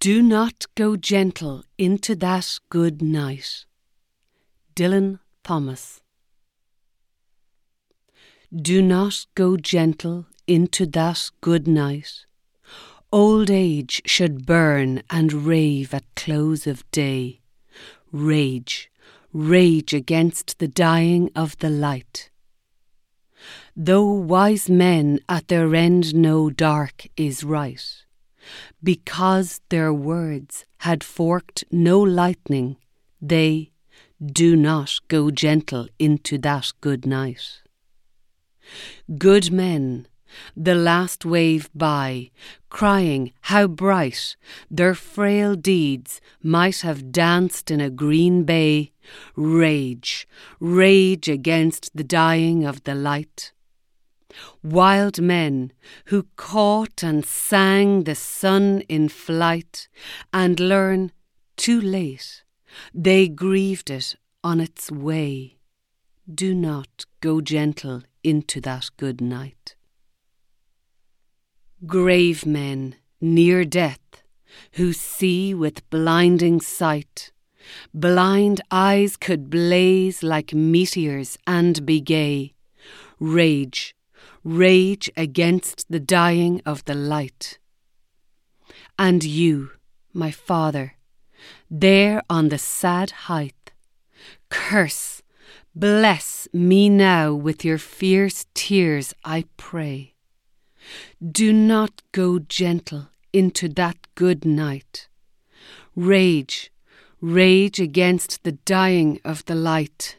Do not go gentle into that good night. Dylan Thomas. Do not go gentle into that good night. Old age should burn and rave at close of day. Rage, rage against the dying of the light. Though wise men at their end know dark is right, because their words had forked no lightning, they do not go gentle into that good night. Good men, the last wave by, crying how bright their frail deeds might have danced in a green bay, rage, rage against the dying of the light. Wild men who caught and sang the sun in flight, and learn too late they grieved it on its way. Do not go gentle into that good night. Grave men near death, who see with blinding sight, blind eyes could blaze like meteors and be gay, rage, rage against the dying of the light. And you, my father, there on the sad height, curse, bless me now with your fierce tears, I pray. Do not go gentle into that good night. Rage, rage against the dying of the light.